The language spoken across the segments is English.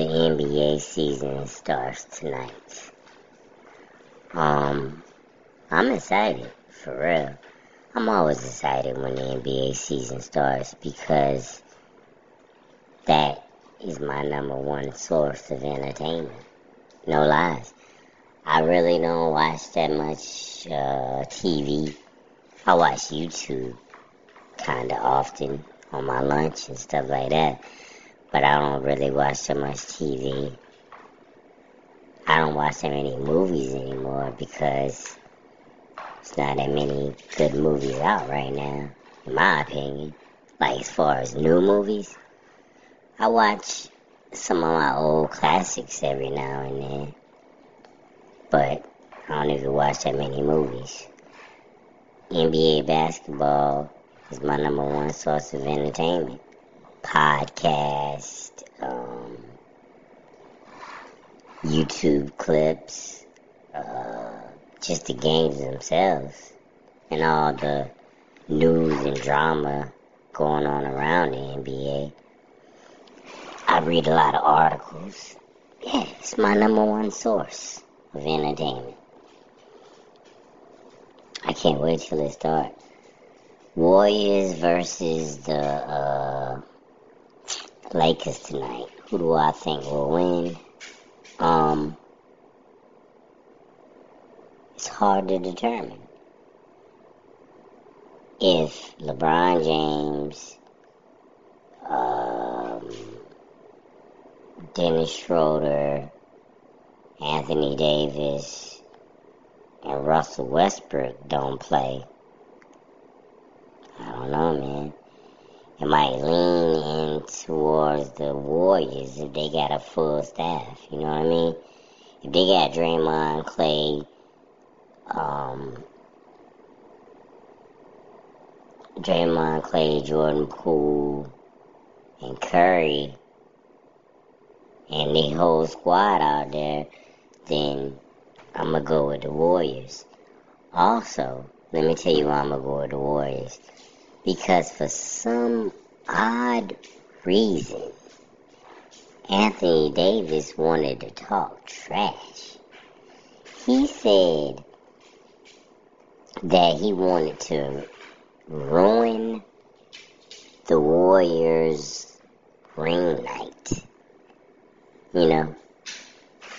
the NBA season starts tonight. Um, I'm excited, for real. I'm always excited when the NBA season starts because that is my number one source of entertainment. No lies. I really don't watch that much uh, TV. I watch YouTube kind of often on my lunch and stuff like that. But I don't really watch that much TV. I don't watch that many movies anymore because it's not that many good movies out right now, in my opinion. Like as far as new movies, I watch some of my old classics every now and then, but I don't even watch that many movies. NBA basketball is my number one source of entertainment. Podcast, um, YouTube clips, uh, just the games themselves, and all the news and drama going on around the NBA. I read a lot of articles. Yeah, it's my number one source of entertainment. I can't wait till it starts. Warriors versus the uh, Lakers tonight. Who do I think will win? Um, it's hard to determine. If LeBron James, um, Dennis Schroeder, Anthony Davis, and Russell Westbrook don't play, I don't know, man. It might lean in towards the Warriors if they got a full staff. You know what I mean? If they got Draymond, Klay, um, Draymond, Klay, Jordan Poole, and Curry, and the whole squad out there, then I'm gonna go with the Warriors. Also, let me tell you why I'm gonna go with the Warriors. Because for some odd reason, Anthony Davis wanted to talk trash. He said that he wanted to ruin the Warriors' ring night. You know,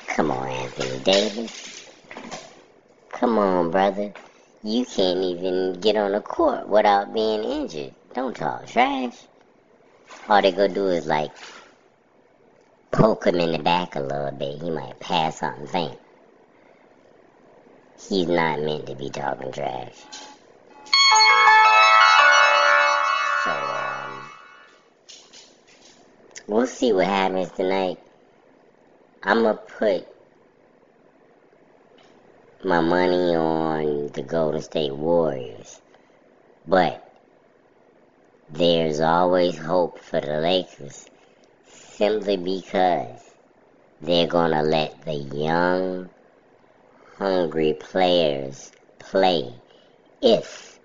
come on, Anthony Davis. Come on, brother. You can't even get on the court without being injured. Don't talk trash. All they gonna do is like poke him in the back a little bit. He might pass out and faint. He's not meant to be talking trash. So, um, we'll see what happens tonight. I'm gonna put my money on the Golden State Warriors, but there's always hope for the Lakers simply because they're gonna let the young, hungry players play if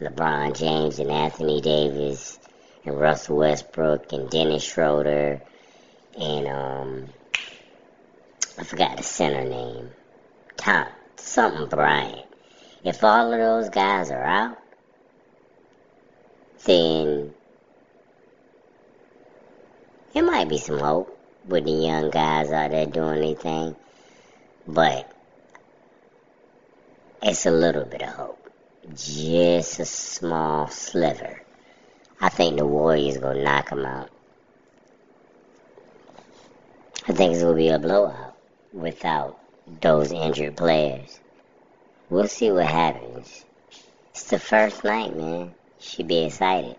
LeBron James and Anthony Davis and Russell Westbrook and Dennis Schroeder and um I forgot the center name. Tom something Bryant. If all of those guys are out, then there might be some hope with the young guys out there doing anything. But it's a little bit of hope. Just a small sliver. I think the Warriors gonna knock them out. I think it's gonna be a blowout without those injured players. We'll see what happens. It's the first night, man. Should be excited.